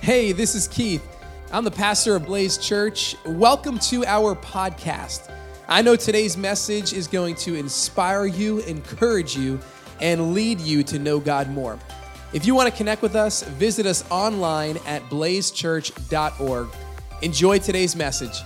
Hey, this is Keith. I'm the pastor of Blaze Church. Welcome to our podcast. I know today's message is going to inspire you, encourage you, and lead you to know God more. If you want to connect with us, visit us online at blazechurch.org. Enjoy today's message.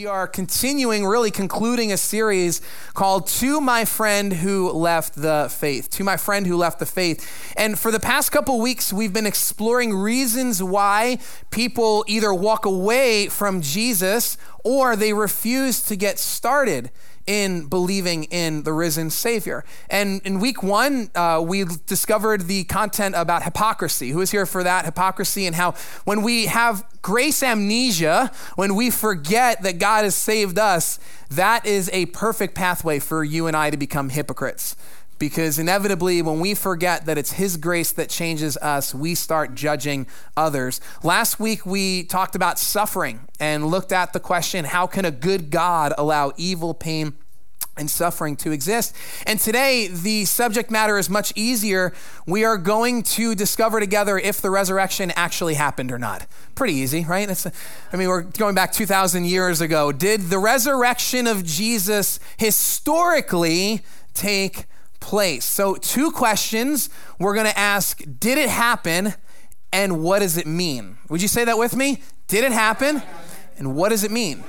We are continuing, really concluding a series called To My Friend Who Left the Faith. To My Friend Who Left the Faith. And for the past couple weeks, we've been exploring reasons why people either walk away from Jesus or they refuse to get started in believing in the risen Savior. And in week one, uh, we discovered the content about hypocrisy. Who is here for that? Hypocrisy, and how when we have grace amnesia, when we forget that God has saved us, that is a perfect pathway for you and I to become hypocrites because inevitably, when we forget that it's His grace that changes us, we start judging others. Last week, we talked about suffering and looked at the question how can a good God allow evil, pain, and suffering to exist. And today, the subject matter is much easier. We are going to discover together if the resurrection actually happened or not. Pretty easy, right? I mean, we're going back 2,000 years ago. Did the resurrection of Jesus historically take place. So, two questions we're going to ask Did it happen? And what does it mean? Would you say that with me? Did it happen? And what does it mean?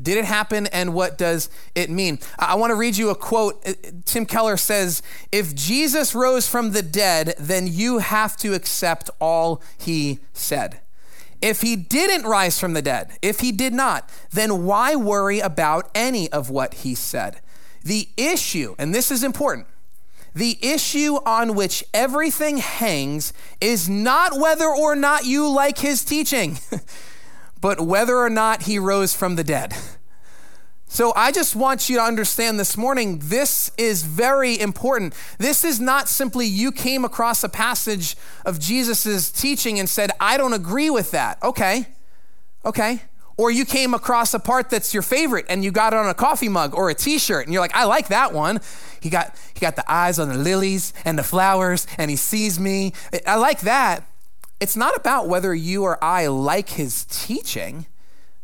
Did it happen and what does it mean? I want to read you a quote. Uh, Tim Keller says, If Jesus rose from the dead, then you have to accept all he said. If he didn't rise from the dead, if he did not, then why worry about any of what he said? The issue, and this is important, the issue on which everything hangs is not whether or not you like his teaching, but whether or not he rose from the dead. So I just want you to understand this morning this is very important. This is not simply you came across a passage of Jesus' teaching and said, I don't agree with that. Okay, okay. Or you came across a part that's your favorite and you got it on a coffee mug or a t-shirt and you're like, I like that one. He got he got the eyes on the lilies and the flowers and he sees me. I like that. It's not about whether you or I like his teaching.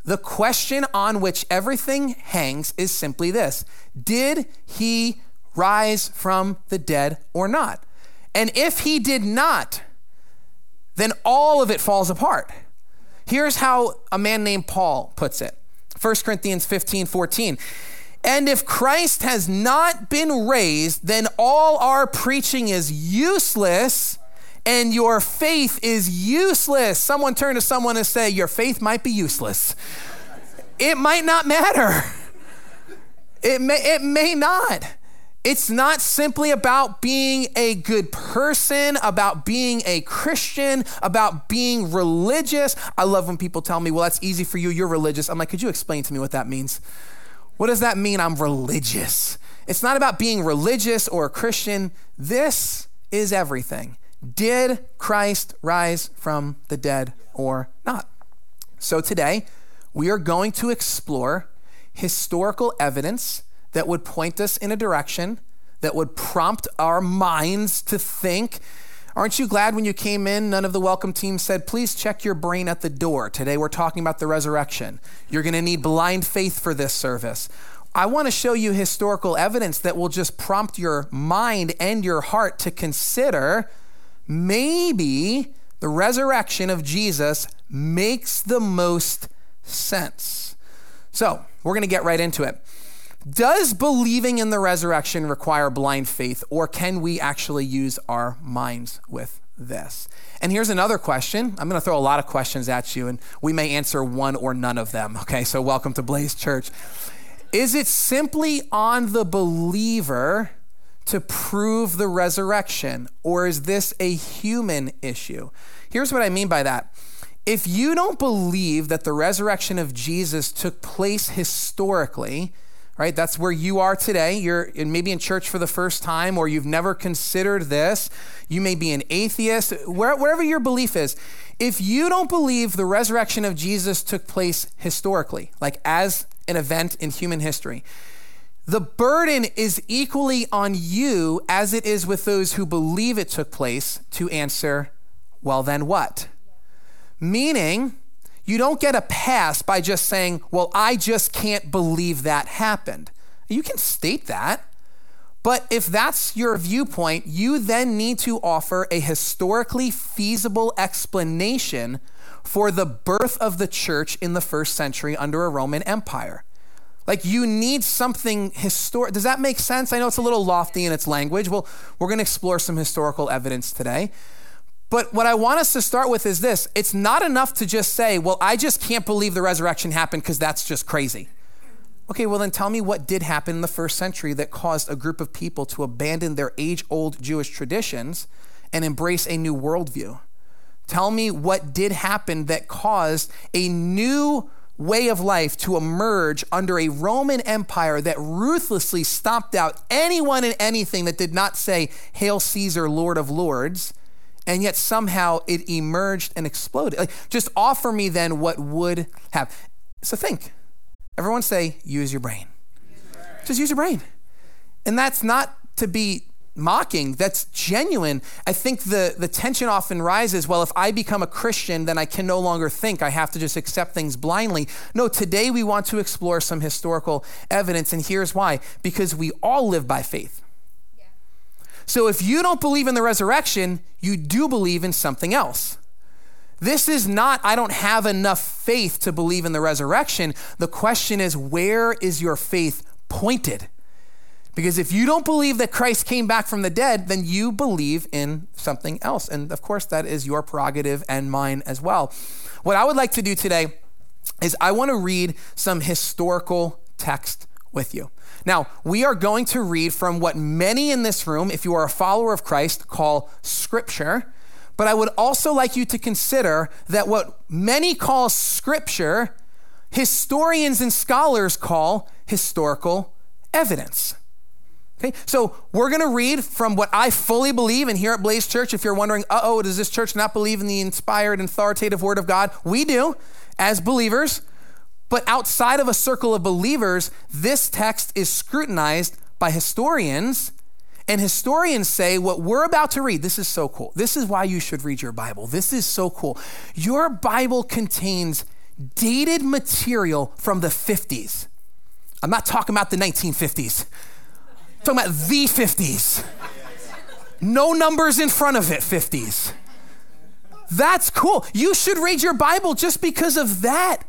The question on which everything hangs is simply this Did he rise from the dead or not? And if he did not, then all of it falls apart. Here's how a man named Paul puts it 1 Corinthians 15 14. And if Christ has not been raised, then all our preaching is useless and your faith is useless. Someone turn to someone and say, Your faith might be useless. It might not matter. It may, it may not. It's not simply about being a good person, about being a Christian, about being religious. I love when people tell me, well, that's easy for you, you're religious. I'm like, could you explain to me what that means? What does that mean? I'm religious. It's not about being religious or a Christian. This is everything. Did Christ rise from the dead or not? So today, we are going to explore historical evidence that would point us in a direction that would prompt our minds to think. Aren't you glad when you came in, none of the welcome team said, please check your brain at the door? Today we're talking about the resurrection. You're going to need blind faith for this service. I want to show you historical evidence that will just prompt your mind and your heart to consider maybe the resurrection of Jesus makes the most sense. So, we're going to get right into it. Does believing in the resurrection require blind faith, or can we actually use our minds with this? And here's another question. I'm going to throw a lot of questions at you, and we may answer one or none of them. Okay, so welcome to Blaze Church. Is it simply on the believer to prove the resurrection, or is this a human issue? Here's what I mean by that. If you don't believe that the resurrection of Jesus took place historically, right? That's where you are today. You're maybe in church for the first time, or you've never considered this. You may be an atheist, where, wherever your belief is. If you don't believe the resurrection of Jesus took place historically, like as an event in human history, the burden is equally on you as it is with those who believe it took place to answer well, then what? Meaning, you don't get a pass by just saying, well, I just can't believe that happened. You can state that. But if that's your viewpoint, you then need to offer a historically feasible explanation for the birth of the church in the first century under a Roman Empire. Like you need something historic. Does that make sense? I know it's a little lofty in its language. Well, we're going to explore some historical evidence today. But what I want us to start with is this it's not enough to just say, well, I just can't believe the resurrection happened because that's just crazy. Okay, well, then tell me what did happen in the first century that caused a group of people to abandon their age old Jewish traditions and embrace a new worldview. Tell me what did happen that caused a new way of life to emerge under a Roman Empire that ruthlessly stomped out anyone and anything that did not say, Hail Caesar, Lord of Lords. And yet somehow it emerged and exploded. Like, just offer me then what would have. So think. Everyone say, use your brain. Just use your brain. And that's not to be mocking, that's genuine. I think the, the tension often rises well, if I become a Christian, then I can no longer think. I have to just accept things blindly. No, today we want to explore some historical evidence, and here's why because we all live by faith. So if you don't believe in the resurrection, you do believe in something else. This is not, I don't have enough faith to believe in the resurrection. The question is, where is your faith pointed? Because if you don't believe that Christ came back from the dead, then you believe in something else. And of course, that is your prerogative and mine as well. What I would like to do today is I want to read some historical text with you. Now, we are going to read from what many in this room, if you are a follower of Christ, call scripture. But I would also like you to consider that what many call scripture, historians and scholars call historical evidence. Okay, so we're going to read from what I fully believe, and here at Blaze Church, if you're wondering, uh oh, does this church not believe in the inspired and authoritative Word of God? We do as believers, but outside of a circle of believers, this text is scrutinized by historians and historians say what we're about to read, this is so cool. This is why you should read your Bible. This is so cool. Your Bible contains dated material from the 50s. I'm not talking about the 1950s. I'm talking about the 50s. No numbers in front of it, 50s. That's cool. You should read your Bible just because of that.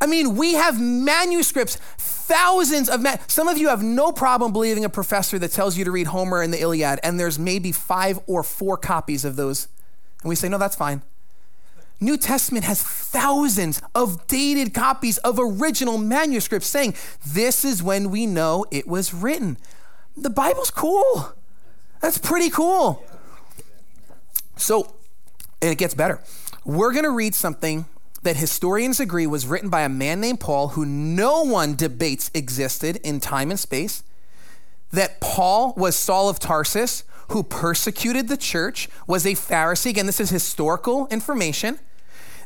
I mean, we have manuscripts, thousands of man. Some of you have no problem believing a professor that tells you to read Homer and the Iliad, and there's maybe five or four copies of those. And we say, no, that's fine. New Testament has thousands of dated copies of original manuscripts saying this is when we know it was written. The Bible's cool. That's pretty cool. So, and it gets better. We're going to read something that historians agree was written by a man named Paul who no one debates existed in time and space, that Paul was Saul of Tarsus who persecuted the church, was a Pharisee. Again, this is historical information.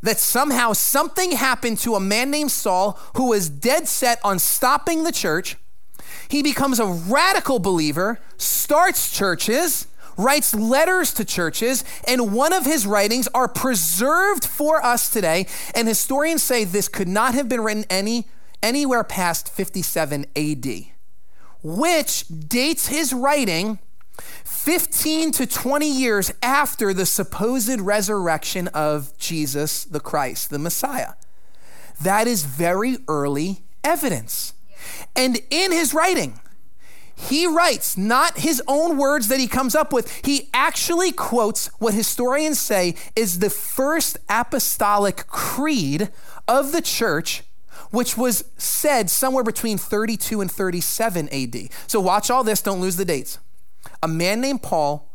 That somehow something happened to a man named Saul who was dead set on stopping the church. He becomes a radical believer, starts churches, writes letters to churches, and one of his writings are preserved for us today. And historians say this could not have been written any, anywhere past 57 AD, which dates his writing 15 to 20 years after the supposed resurrection of Jesus the Christ, the Messiah. That is very early evidence. And in his writing, he writes not his own words that he comes up with. He actually quotes what historians say is the first apostolic creed of the church, which was said somewhere between 32 and 37 AD. So watch all this, don't lose the dates. A man named Paul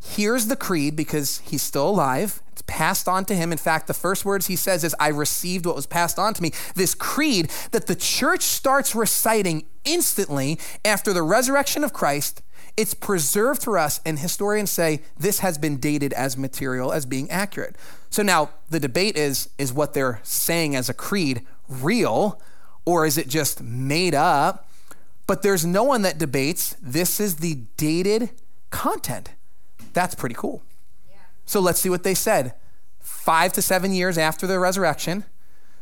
hears the creed because he's still alive. It's passed on to him. In fact, the first words he says is, I received what was passed on to me. This creed that the church starts reciting instantly after the resurrection of Christ. It's preserved for us, and historians say this has been dated as material as being accurate. So now the debate is is what they're saying as a creed real, or is it just made up? But there's no one that debates this is the dated content. That's pretty cool. So let's see what they said. Five to seven years after the resurrection,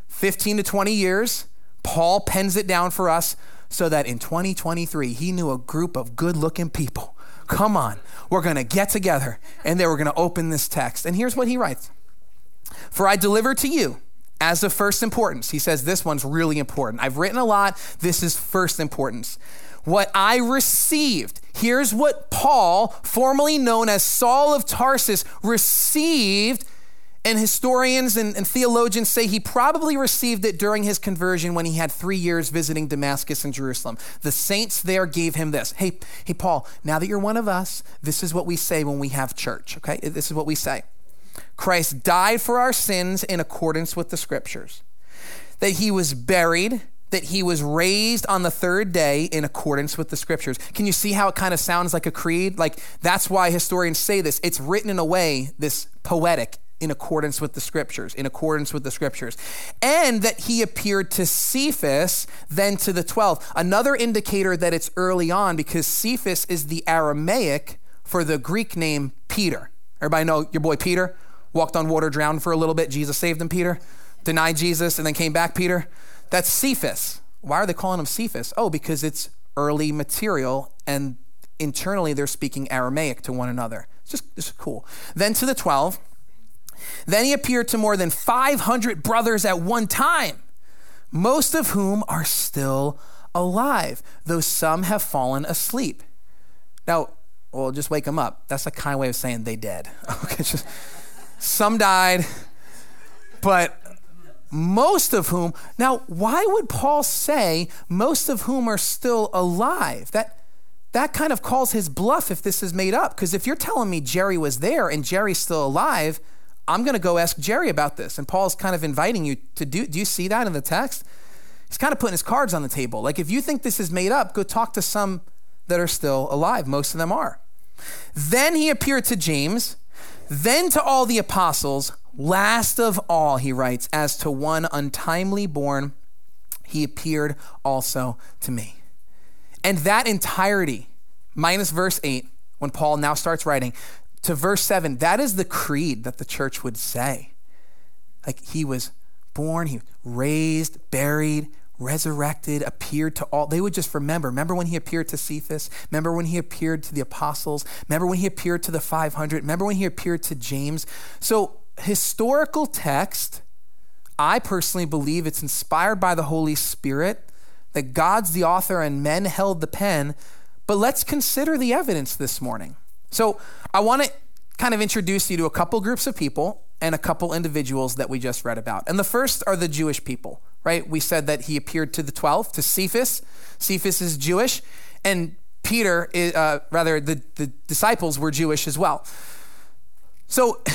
15 to 20 years, Paul pens it down for us so that in 2023, he knew a group of good looking people. Come on, we're going to get together and they were going to open this text. And here's what he writes For I deliver to you as of first importance. He says this one's really important. I've written a lot, this is first importance. What I received. Here's what Paul, formerly known as Saul of Tarsus, received and historians and, and, theologians say he probably received it during his conversion when he had three years visiting Damascus and Jerusalem. The saints there gave him this Hey, hey, Paul, now that you're one of us, this is what we say when we have church, okay? This is what we say Christ died for our sins in accordance with the scriptures, that he was buried that he was raised on the third day in accordance with the scriptures. Can you see how it kind of sounds like a creed? Like that's why historians say this. It's written in a way, this poetic, in accordance with the scriptures, in accordance with the scriptures. And that he appeared to Cephas, then to the 12. Another indicator that it's early on because Cephas is the Aramaic for the Greek name Peter. Everybody know your boy Peter? Walked on water, drowned for a little bit. Jesus saved him, Peter. Denied Jesus and then came back, Peter. That's Cephas. Why are they calling him Cephas? Oh, because it's early material and internally they're speaking Aramaic to one another. It's just, just cool. Then to the 12. Then he appeared to more than 500 brothers at one time, most of whom are still alive, though some have fallen asleep. Now, well, just wake them up. That's a kind way of saying they dead. Okay, just some died, but most of whom. Now, why would Paul say most of whom are still alive? That that kind of calls his bluff if this is made up. Because if you're telling me Jerry was there and Jerry's still alive, I'm going to go ask Jerry about this. And Paul's kind of inviting you to do. Do you see that in the text? He's kind of putting his cards on the table. Like if you think this is made up, go talk to some that are still alive. Most of them are. Then he appeared to James, then to all the apostles. Last of all, he writes, as to one untimely born, he appeared also to me. And that entirety, minus verse 8, when Paul now starts writing, to verse 7, that is the creed that the church would say. Like he was born, he was raised, buried, resurrected, appeared to all. They would just remember. Remember when he appeared to Cephas? Remember when he appeared to the apostles? Remember when he appeared to the 500? Remember when he appeared to James? So historical text, I personally believe it's inspired by the Holy Spirit, that God's the author and men held the pen. But let's consider the evidence this morning. So I want to kind of introduce you to a couple groups of people and a couple individuals that we just read about. And the first are the Jewish people, right? We said that he appeared to the 12, to Cephas. Cephas is Jewish, and Peter, is, uh, rather, the, the disciples were Jewish as well. So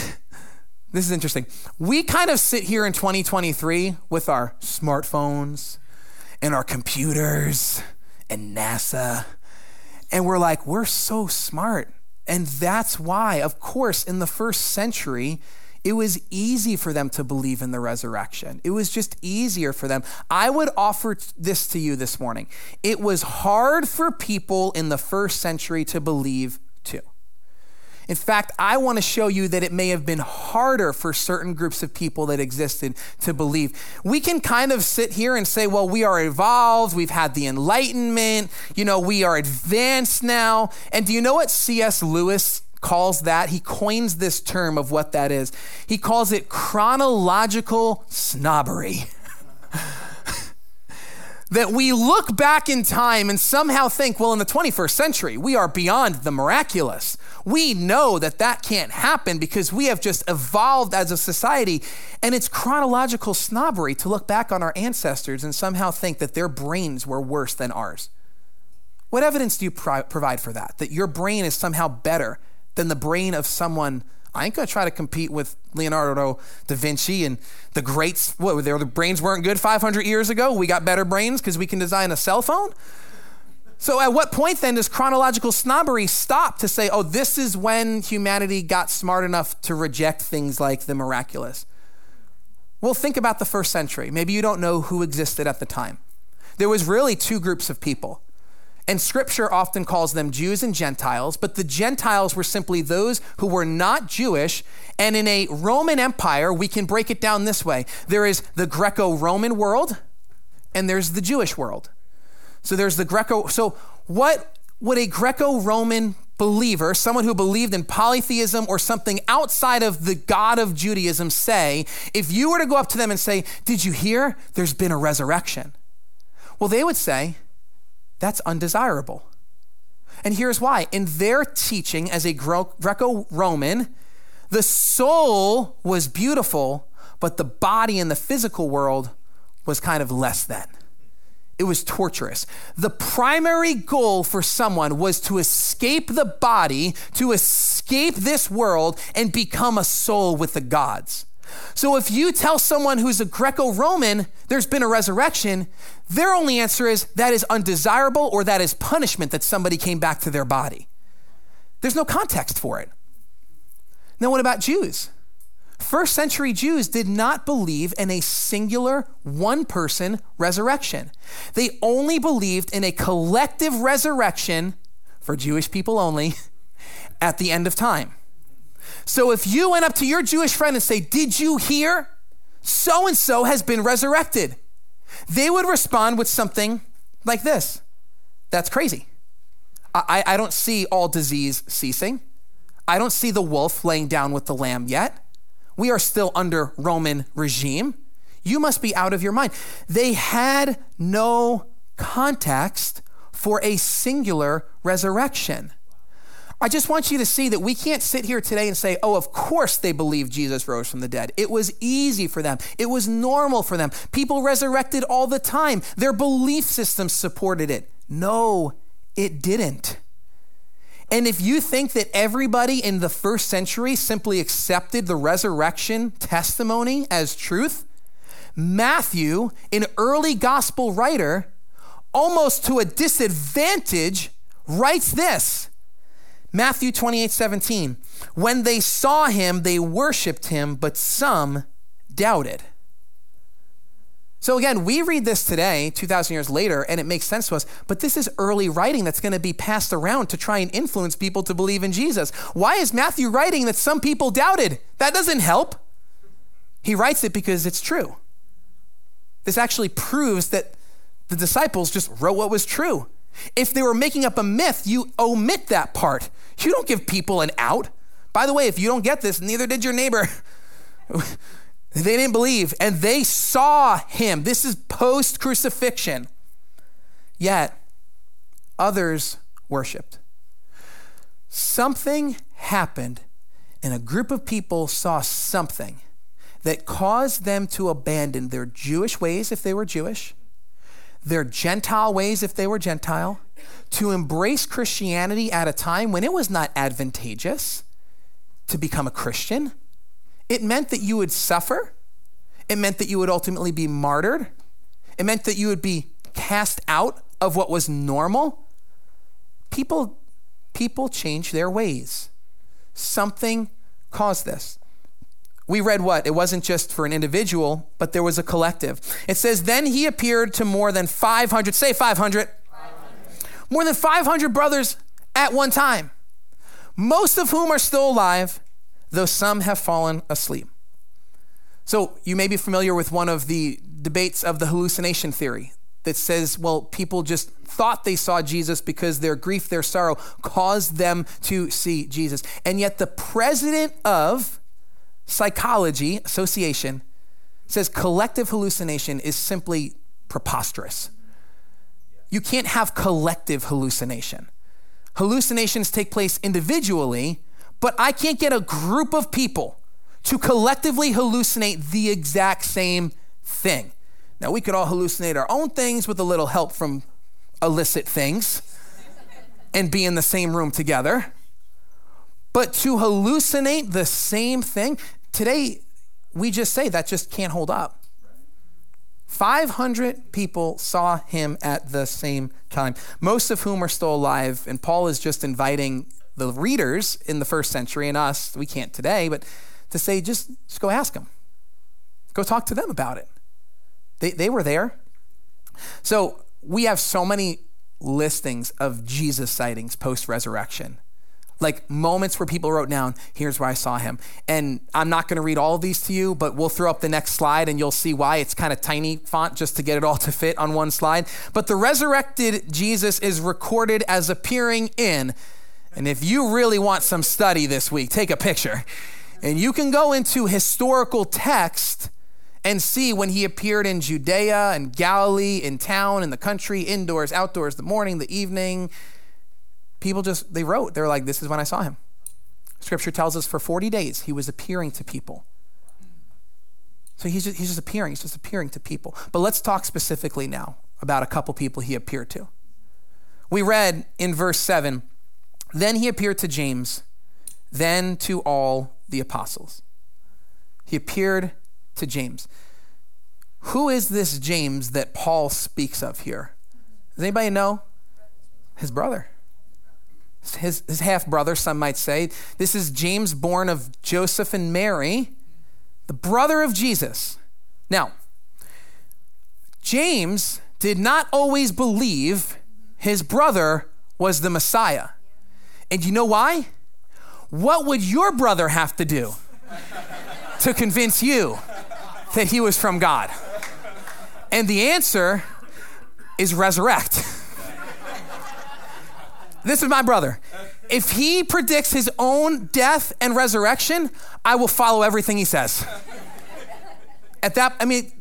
This is interesting. We kind of sit here in 2023 with our smartphones and our computers and NASA, and we're like, we're so smart. And that's why, of course, in the first century, it was easy for them to believe in the resurrection. It was just easier for them. I would offer this to you this morning. It was hard for people in the first century to believe. In fact, I want to show you that it may have been harder for certain groups of people that existed to believe. We can kind of sit here and say, well, we are evolved, we've had the Enlightenment, you know, we are advanced now. And do you know what C.S. Lewis calls that? He coins this term of what that is. He calls it chronological snobbery. that we look back in time and somehow think, well, in the 21st century, we are beyond the miraculous. We know that that can't happen because we have just evolved as a society. And it's chronological snobbery to look back on our ancestors and somehow think that their brains were worse than ours. What evidence do you pro- provide for that? That your brain is somehow better than the brain of someone. I ain't gonna try to compete with Leonardo da Vinci and the greats. What, their brains weren't good 500 years ago? We got better brains because we can design a cell phone? So, at what point then does chronological snobbery stop to say, oh, this is when humanity got smart enough to reject things like the miraculous? Well, think about the first century. Maybe you don't know who existed at the time. There was really two groups of people. And scripture often calls them Jews and Gentiles, but the Gentiles were simply those who were not Jewish. And in a Roman Empire, we can break it down this way there is the Greco Roman world, and there's the Jewish world. So there's the Greco. So, what would a Greco Roman believer, someone who believed in polytheism or something outside of the God of Judaism, say if you were to go up to them and say, Did you hear there's been a resurrection? Well, they would say, That's undesirable. And here's why. In their teaching as a Greco Roman, the soul was beautiful, but the body in the physical world was kind of less than. It was torturous. The primary goal for someone was to escape the body, to escape this world, and become a soul with the gods. So if you tell someone who's a Greco Roman there's been a resurrection, their only answer is that is undesirable or that is punishment that somebody came back to their body. There's no context for it. Now, what about Jews? First century Jews did not believe in a singular one person resurrection. They only believed in a collective resurrection for Jewish people only at the end of time. So if you went up to your Jewish friend and say, Did you hear? So and so has been resurrected. They would respond with something like this That's crazy. I, I don't see all disease ceasing. I don't see the wolf laying down with the lamb yet. We are still under Roman regime. You must be out of your mind. They had no context for a singular resurrection. I just want you to see that we can't sit here today and say, oh, of course they believed Jesus rose from the dead. It was easy for them, it was normal for them. People resurrected all the time, their belief system supported it. No, it didn't. And if you think that everybody in the first century simply accepted the resurrection testimony as truth, Matthew, an early gospel writer, almost to a disadvantage, writes this Matthew 28 17. When they saw him, they worshiped him, but some doubted. So again, we read this today, 2,000 years later, and it makes sense to us, but this is early writing that's going to be passed around to try and influence people to believe in Jesus. Why is Matthew writing that some people doubted? That doesn't help. He writes it because it's true. This actually proves that the disciples just wrote what was true. If they were making up a myth, you omit that part. You don't give people an out. By the way, if you don't get this, neither did your neighbor. They didn't believe, and they saw him. This is post crucifixion. Yet, others worshiped. Something happened, and a group of people saw something that caused them to abandon their Jewish ways if they were Jewish, their Gentile ways if they were Gentile, to embrace Christianity at a time when it was not advantageous to become a Christian it meant that you would suffer. It meant that you would ultimately be martyred. It meant that you would be cast out of what was normal. People, people change their ways. Something caused this. We read what? It wasn't just for an individual, but there was a collective. It says, Then he appeared to more than 500, say 500, 500. more than 500 brothers at one time, most of whom are still alive though some have fallen asleep. So, you may be familiar with one of the debates of the hallucination theory that says, well, people just thought they saw Jesus because their grief, their sorrow caused them to see Jesus. And yet, the president of Psychology Association says collective hallucination is simply preposterous. You can't have collective hallucination. Hallucinations take place individually, but I can't get a group of people to collectively hallucinate the exact same thing. Now, we could all hallucinate our own things with a little help from illicit things and be in the same room together. But to hallucinate the same thing, today we just say that just can't hold up. 500 people saw him at the same time, most of whom are still alive. And Paul is just inviting the readers in the first century and us, we can't today, but to say, just, just go ask them. Go talk to them about it. They, they were there. So we have so many listings of Jesus sightings post resurrection. Like moments where people wrote down, here's where I saw him. And I'm not going to read all of these to you, but we'll throw up the next slide and you'll see why. It's kind of tiny font just to get it all to fit on one slide. But the resurrected Jesus is recorded as appearing in, and if you really want some study this week, take a picture. And you can go into historical text and see when he appeared in Judea and Galilee, in town, in the country, indoors, outdoors, the morning, the evening. People just, they wrote, they're like, this is when I saw him. Scripture tells us for 40 days he was appearing to people. So he's just, he's just appearing, he's just appearing to people. But let's talk specifically now about a couple people he appeared to. We read in verse 7 Then he appeared to James, then to all the apostles. He appeared to James. Who is this James that Paul speaks of here? Does anybody know? His brother. His, his half brother, some might say. This is James, born of Joseph and Mary, the brother of Jesus. Now, James did not always believe his brother was the Messiah. And you know why? What would your brother have to do to convince you that he was from God? And the answer is resurrect. this is my brother. If he predicts his own death and resurrection, I will follow everything he says. At that, I mean,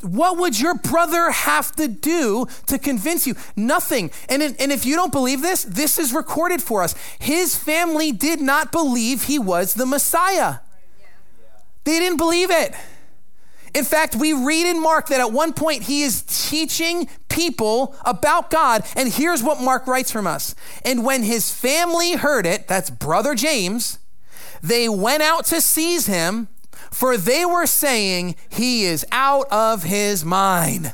what would your brother have to do to convince you? Nothing. And, and if you don't believe this, this is recorded for us. His family did not believe he was the Messiah, they didn't believe it. In fact, we read in Mark that at one point he is teaching people about God. And here's what Mark writes from us. And when his family heard it, that's brother James, they went out to seize him for they were saying he is out of his mind.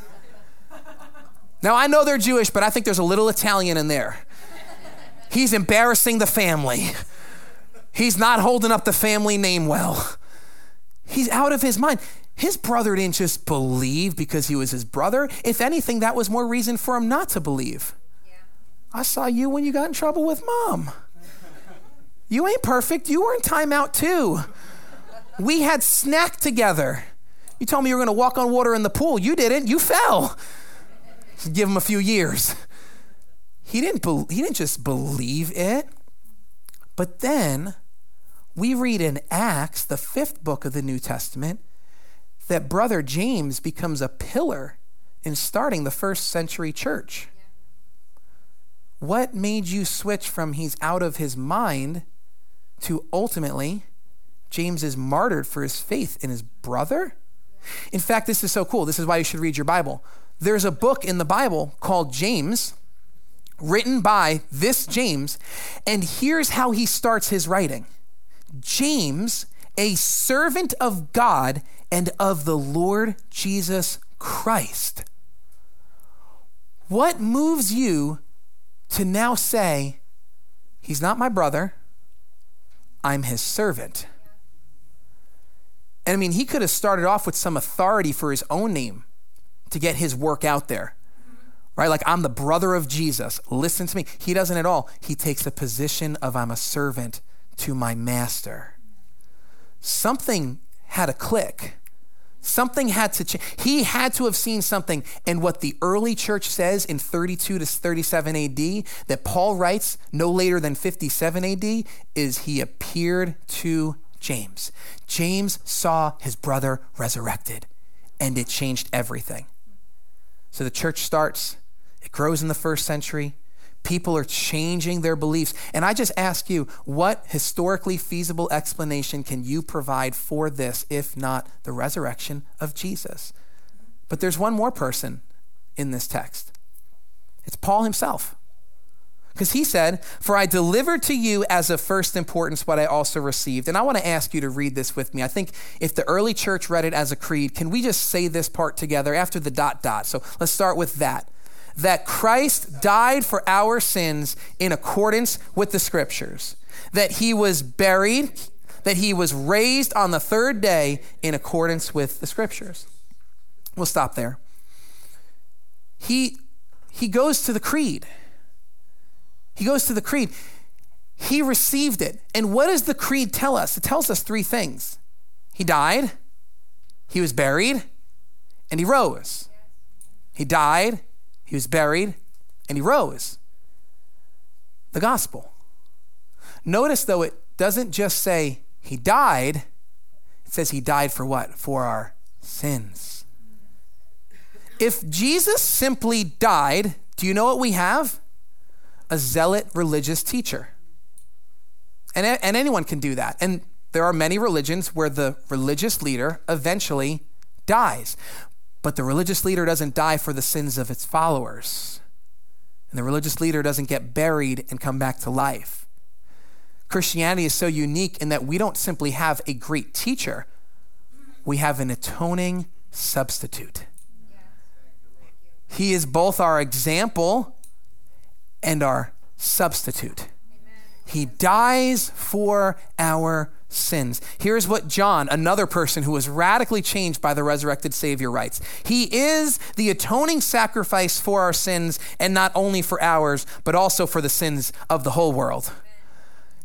Now, I know they're Jewish, but I think there's a little Italian in there. He's embarrassing the family. He's not holding up the family name well. He's out of his mind. His brother didn't just believe because he was his brother. If anything, that was more reason for him not to believe. Yeah. I saw you when you got in trouble with mom. You ain't perfect. You were in timeout too. We had snack together. You told me you were going to walk on water in the pool. You didn't. You fell. Give him a few years. He didn't, be- he didn't just believe it. But then we read in Acts, the fifth book of the New Testament, that brother James becomes a pillar in starting the first century church. What made you switch from he's out of his mind to ultimately James is martyred for his faith in his brother? In fact, this is so cool. This is why you should read your Bible. There's a book in the Bible called James, written by this James, and here's how he starts his writing James, a servant of God and of the Lord Jesus Christ. What moves you to now say, He's not my brother, I'm his servant? And I mean, he could have started off with some authority for his own name to get his work out there, right? Like, I'm the brother of Jesus. Listen to me. He doesn't at all. He takes a position of, I'm a servant to my master. Something had a click. Something had to change. He had to have seen something. And what the early church says in 32 to 37 AD, that Paul writes no later than 57 AD, is he appeared to James. James saw his brother resurrected, and it changed everything. So the church starts, it grows in the first century. People are changing their beliefs. And I just ask you, what historically feasible explanation can you provide for this, if not the resurrection of Jesus? But there's one more person in this text it's Paul himself. Because he said, For I delivered to you as of first importance what I also received. And I want to ask you to read this with me. I think if the early church read it as a creed, can we just say this part together after the dot dot? So let's start with that. That Christ died for our sins in accordance with the scriptures, that he was buried, that he was raised on the third day in accordance with the scriptures. We'll stop there. He he goes to the creed. He goes to the creed. He received it. And what does the creed tell us? It tells us three things He died, He was buried, and He rose. He died, He was buried, and He rose. The gospel. Notice, though, it doesn't just say He died, it says He died for what? For our sins. If Jesus simply died, do you know what we have? A zealot religious teacher. And, and anyone can do that. And there are many religions where the religious leader eventually dies. But the religious leader doesn't die for the sins of its followers. And the religious leader doesn't get buried and come back to life. Christianity is so unique in that we don't simply have a great teacher, we have an atoning substitute. He is both our example and our substitute. He dies for our sins. Here's what John, another person who was radically changed by the resurrected Savior, writes He is the atoning sacrifice for our sins, and not only for ours, but also for the sins of the whole world.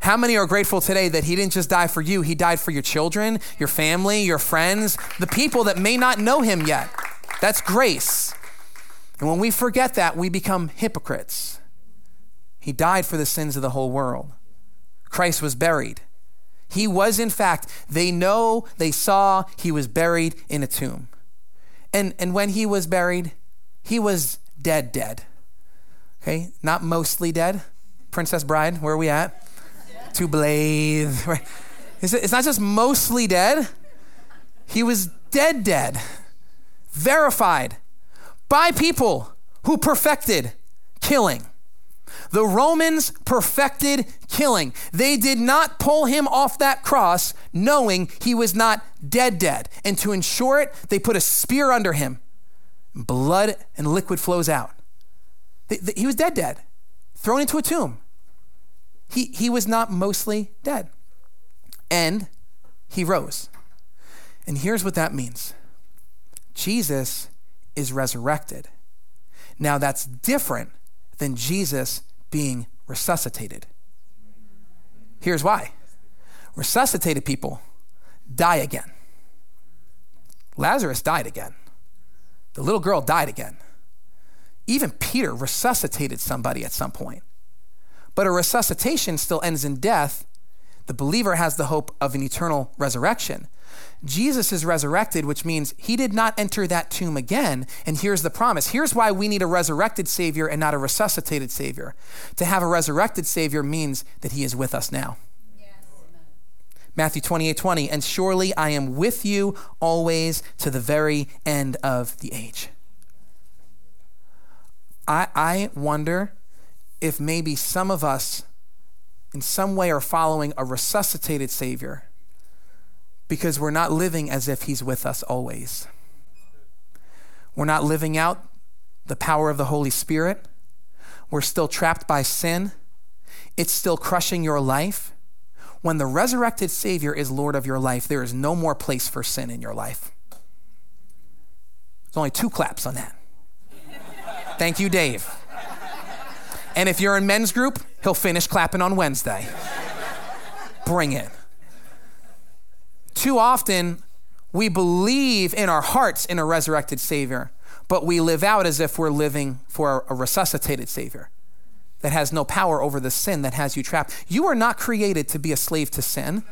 How many are grateful today that He didn't just die for you, He died for your children, your family, your friends, the people that may not know Him yet? That's grace. And when we forget that, we become hypocrites. He died for the sins of the whole world. Christ was buried. He was, in fact, they know, they saw, he was buried in a tomb. And, and when he was buried, he was dead, dead. Okay, not mostly dead. Princess Bride, where are we at? to Blaze. Right? It's not just mostly dead, he was dead, dead. Verified by people who perfected killing. The Romans perfected killing. They did not pull him off that cross knowing he was not dead, dead. And to ensure it, they put a spear under him. Blood and liquid flows out. He was dead, dead, thrown into a tomb. He, he was not mostly dead. And he rose. And here's what that means Jesus is resurrected. Now, that's different than Jesus being resuscitated. Here's why resuscitated people die again. Lazarus died again. The little girl died again. Even Peter resuscitated somebody at some point. But a resuscitation still ends in death. The believer has the hope of an eternal resurrection. Jesus is resurrected, which means he did not enter that tomb again. And here's the promise. Here's why we need a resurrected Savior and not a resuscitated Savior. To have a resurrected Savior means that he is with us now. Yes. Matthew 28 20, and surely I am with you always to the very end of the age. I, I wonder if maybe some of us, in some way, are following a resuscitated Savior because we're not living as if He's with us always. We're not living out the power of the Holy Spirit. We're still trapped by sin. It's still crushing your life. When the resurrected Savior is Lord of your life, there is no more place for sin in your life. There's only two claps on that. Thank you, Dave. And if you're in men's group, he'll finish clapping on Wednesday. Bring it. Too often, we believe in our hearts in a resurrected Savior, but we live out as if we're living for a resuscitated Savior that has no power over the sin that has you trapped. You are not created to be a slave to sin.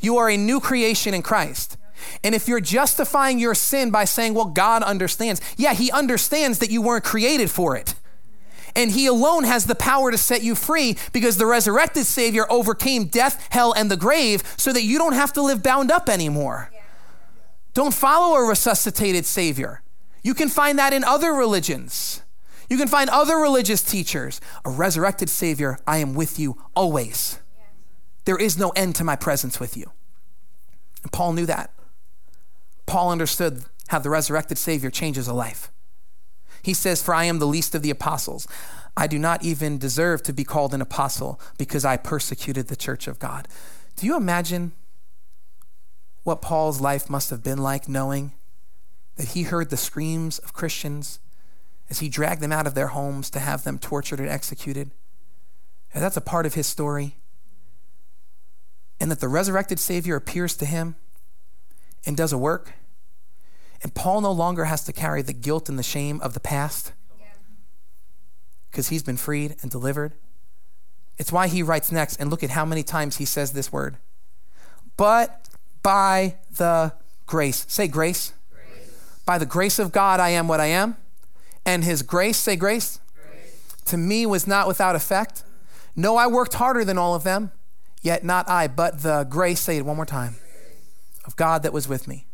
You are a new creation in Christ. And if you're justifying your sin by saying, well, God understands, yeah, He understands that you weren't created for it. And he alone has the power to set you free because the resurrected Savior overcame death, hell, and the grave so that you don't have to live bound up anymore. Yeah. Don't follow a resuscitated Savior. You can find that in other religions. You can find other religious teachers. A resurrected Savior, I am with you always. Yeah. There is no end to my presence with you. And Paul knew that. Paul understood how the resurrected Savior changes a life. He says, For I am the least of the apostles. I do not even deserve to be called an apostle because I persecuted the church of God. Do you imagine what Paul's life must have been like knowing that he heard the screams of Christians as he dragged them out of their homes to have them tortured and executed. And that's a part of his story. And that the resurrected Savior appears to him and does a work. And Paul no longer has to carry the guilt and the shame of the past because he's been freed and delivered. It's why he writes next, and look at how many times he says this word. But by the grace. Say grace. grace. By the grace of God, I am what I am. And his grace, say grace, grace, to me was not without effect. No, I worked harder than all of them, yet not I, but the grace, say it one more time, of God that was with me.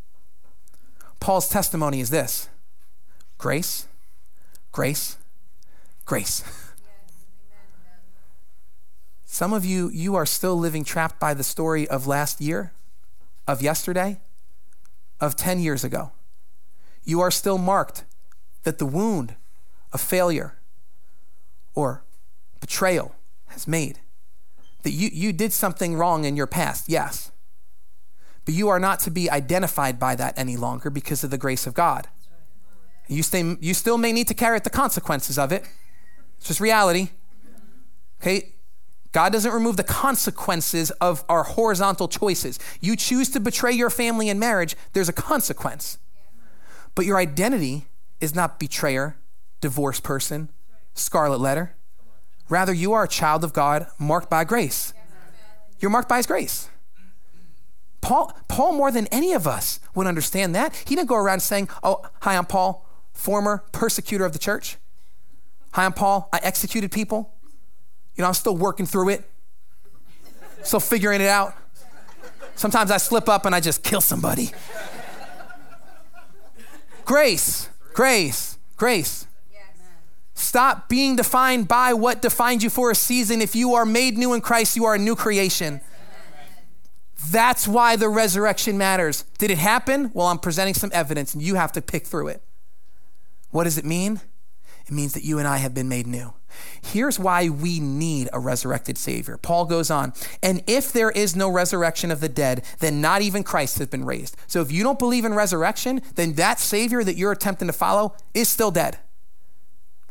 Paul's testimony is this grace, grace, grace. Some of you, you are still living trapped by the story of last year, of yesterday, of 10 years ago. You are still marked that the wound of failure or betrayal has made. That you, you did something wrong in your past, yes. But you are not to be identified by that any longer because of the grace of God. You, stay, you still may need to carry the consequences of it. It's just reality. Okay? God doesn't remove the consequences of our horizontal choices. You choose to betray your family in marriage, there's a consequence. But your identity is not betrayer, divorced person, scarlet letter. Rather, you are a child of God marked by grace. You're marked by his grace. Paul, Paul, more than any of us, would understand that. He didn't go around saying, Oh, hi, I'm Paul, former persecutor of the church. Hi, I'm Paul, I executed people. You know, I'm still working through it, still figuring it out. Sometimes I slip up and I just kill somebody. Grace, grace, grace. Stop being defined by what defined you for a season. If you are made new in Christ, you are a new creation. That's why the resurrection matters. Did it happen? Well, I'm presenting some evidence and you have to pick through it. What does it mean? It means that you and I have been made new. Here's why we need a resurrected Savior. Paul goes on, and if there is no resurrection of the dead, then not even Christ has been raised. So if you don't believe in resurrection, then that Savior that you're attempting to follow is still dead.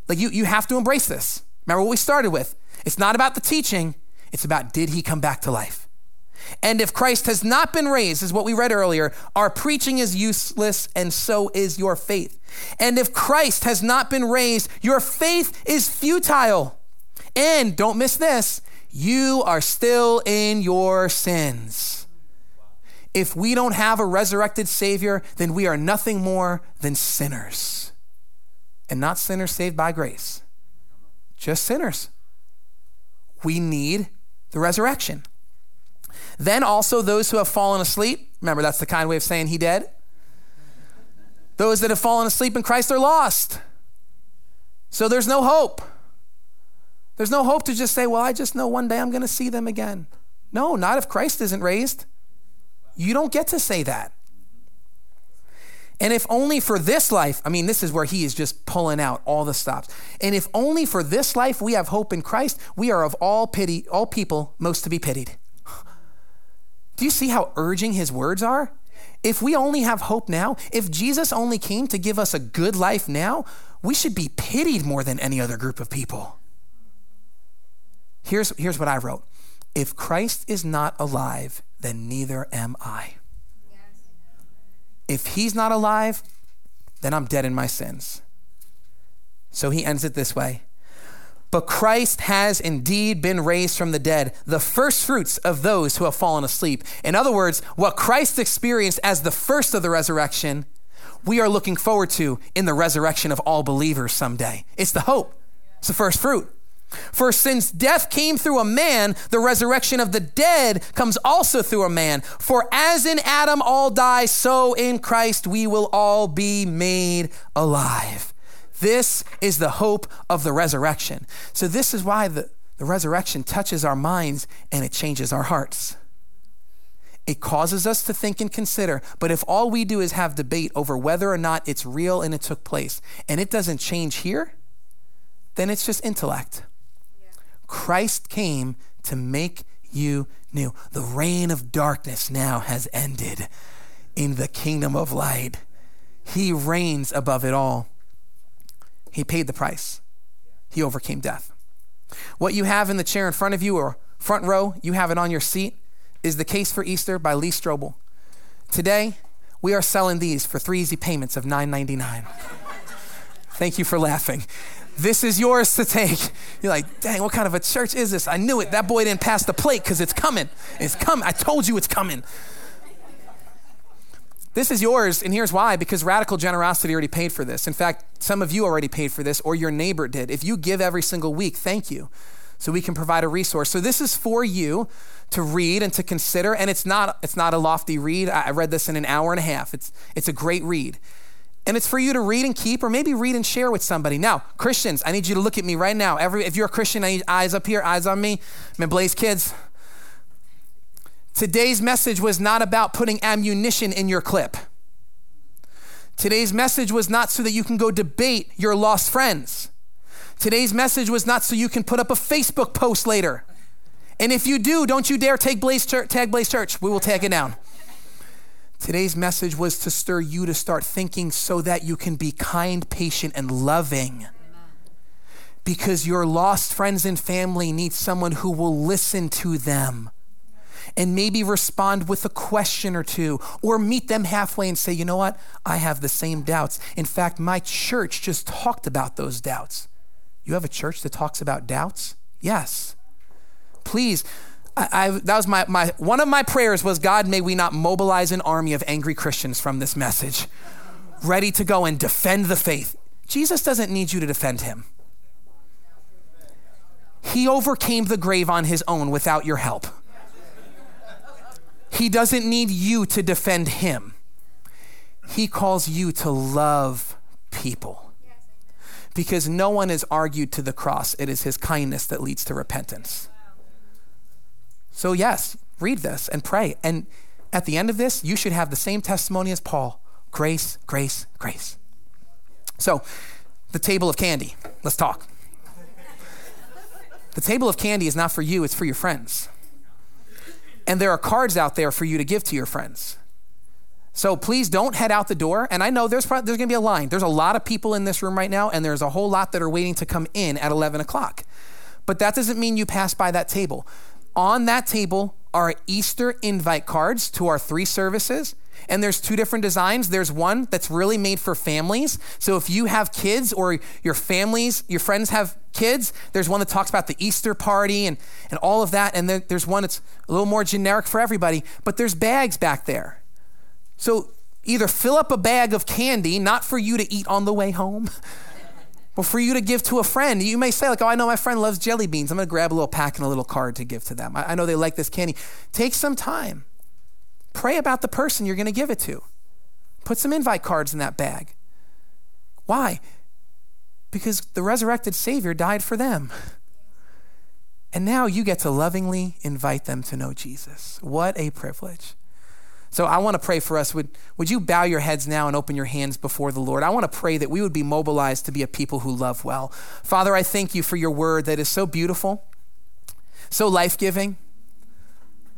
Like you, you have to embrace this. Remember what we started with? It's not about the teaching, it's about did he come back to life? And if Christ has not been raised, is what we read earlier, our preaching is useless, and so is your faith. And if Christ has not been raised, your faith is futile. And don't miss this, you are still in your sins. If we don't have a resurrected Savior, then we are nothing more than sinners. And not sinners saved by grace, just sinners. We need the resurrection. Then also those who have fallen asleep. Remember, that's the kind way of saying he dead. Those that have fallen asleep in Christ are lost. So there's no hope. There's no hope to just say, well, I just know one day I'm going to see them again. No, not if Christ isn't raised. You don't get to say that. And if only for this life, I mean, this is where he is just pulling out all the stops. And if only for this life we have hope in Christ, we are of all pity, all people most to be pitied. Do you see how urging his words are? If we only have hope now, if Jesus only came to give us a good life now, we should be pitied more than any other group of people. Here's, here's what I wrote If Christ is not alive, then neither am I. If he's not alive, then I'm dead in my sins. So he ends it this way but Christ has indeed been raised from the dead, the first fruits of those who have fallen asleep. In other words, what Christ experienced as the first of the resurrection, we are looking forward to in the resurrection of all believers someday. It's the hope, it's the first fruit. For since death came through a man, the resurrection of the dead comes also through a man. For as in Adam all die, so in Christ we will all be made alive. This is the hope of the resurrection. So, this is why the, the resurrection touches our minds and it changes our hearts. It causes us to think and consider. But if all we do is have debate over whether or not it's real and it took place, and it doesn't change here, then it's just intellect. Yeah. Christ came to make you new. The reign of darkness now has ended in the kingdom of light. He reigns above it all. He paid the price. He overcame death. What you have in the chair in front of you or front row, you have it on your seat, is The Case for Easter by Lee Strobel. Today, we are selling these for three easy payments of $9.99. Thank you for laughing. This is yours to take. You're like, dang, what kind of a church is this? I knew it. That boy didn't pass the plate because it's coming. It's coming. I told you it's coming. This is yours, and here's why because radical generosity already paid for this. In fact, some of you already paid for this, or your neighbor did. If you give every single week, thank you. So we can provide a resource. So this is for you to read and to consider, and it's not it's not a lofty read. I read this in an hour and a half. It's it's a great read. And it's for you to read and keep, or maybe read and share with somebody. Now, Christians, I need you to look at me right now. Every, if you're a Christian, I need eyes up here, eyes on me. I'm Blaze Kids. Today's message was not about putting ammunition in your clip. Today's message was not so that you can go debate your lost friends. Today's message was not so you can put up a Facebook post later. And if you do, don't you dare take Blaze Church, tag Blaze Church. We will tag it down. Today's message was to stir you to start thinking so that you can be kind, patient, and loving. Because your lost friends and family need someone who will listen to them and maybe respond with a question or two or meet them halfway and say, you know what? I have the same doubts. In fact, my church just talked about those doubts. You have a church that talks about doubts? Yes. Please I, I, that was my, my, one of my prayers was, God, may we not mobilize an army of angry Christians from this message, ready to go and defend the faith. Jesus doesn't need you to defend him. He overcame the grave on his own without your help. He doesn't need you to defend him. He calls you to love people. Because no one is argued to the cross, it is his kindness that leads to repentance. So, yes, read this and pray. And at the end of this, you should have the same testimony as Paul grace, grace, grace. So, the table of candy. Let's talk. The table of candy is not for you, it's for your friends. And there are cards out there for you to give to your friends. So please don't head out the door. And I know there's, there's going to be a line. There's a lot of people in this room right now, and there's a whole lot that are waiting to come in at 11 o'clock. But that doesn't mean you pass by that table. On that table are Easter invite cards to our three services. And there's two different designs. There's one that's really made for families. So if you have kids or your families, your friends have kids, there's one that talks about the Easter party and, and all of that. And then there's one that's a little more generic for everybody. But there's bags back there. So either fill up a bag of candy, not for you to eat on the way home. But for you to give to a friend, you may say, like, oh, I know my friend loves jelly beans. I'm going to grab a little pack and a little card to give to them. I, I know they like this candy. Take some time. Pray about the person you're going to give it to. Put some invite cards in that bag. Why? Because the resurrected Savior died for them. And now you get to lovingly invite them to know Jesus. What a privilege. So I want to pray for us. Would, would you bow your heads now and open your hands before the Lord? I want to pray that we would be mobilized to be a people who love well. Father, I thank you for your word that is so beautiful, so life giving,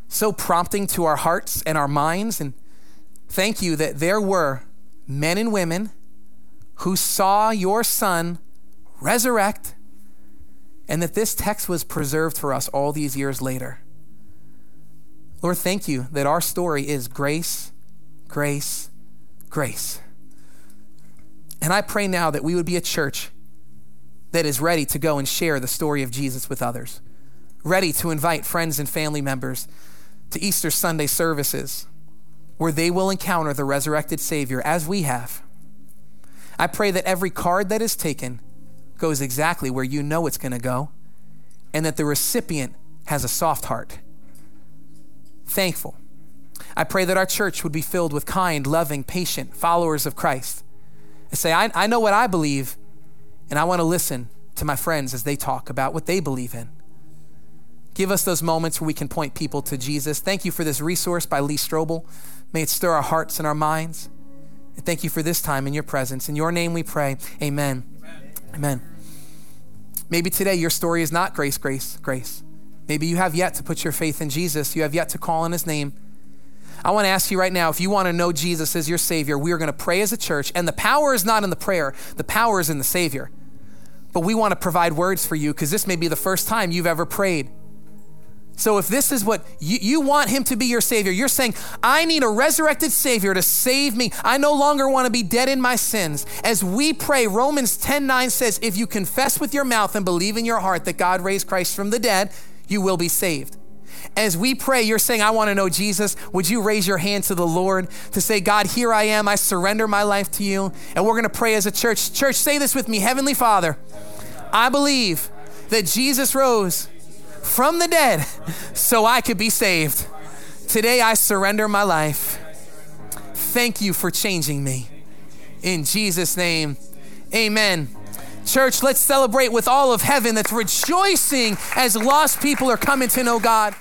so prompting to our hearts and our minds. And thank you that there were men and women who saw your son resurrect and that this text was preserved for us all these years later. Lord, thank you that our story is grace, grace, grace. And I pray now that we would be a church that is ready to go and share the story of Jesus with others, ready to invite friends and family members to Easter Sunday services where they will encounter the resurrected Savior as we have. I pray that every card that is taken goes exactly where you know it's going to go and that the recipient has a soft heart thankful. I pray that our church would be filled with kind, loving, patient followers of Christ. And say, I, I know what I believe, and I want to listen to my friends as they talk about what they believe in. Give us those moments where we can point people to Jesus. Thank you for this resource by Lee Strobel. May it stir our hearts and our minds. And thank you for this time in your presence. In your name we pray. Amen. Amen. Amen. Maybe today your story is not grace, grace, grace. Maybe you have yet to put your faith in Jesus. You have yet to call on his name. I want to ask you right now if you want to know Jesus as your Savior, we are going to pray as a church. And the power is not in the prayer, the power is in the Savior. but we want to provide words for you because this may be the first time you've ever prayed. So if this is what you, you want him to be your savior, you're saying, I need a resurrected savior to save me. I no longer want to be dead in my sins. As we pray, Romans 10 9 says, if you confess with your mouth and believe in your heart that God raised Christ from the dead, you will be saved. As we pray, you're saying, I want to know Jesus. Would you raise your hand to the Lord to say, God, here I am. I surrender my life to you. And we're going to pray as a church. Church, say this with me Heavenly Father, I believe that Jesus rose from the dead so I could be saved. Today I surrender my life. Thank you for changing me. In Jesus' name, amen. Church, let's celebrate with all of heaven that's rejoicing as lost people are coming to know God.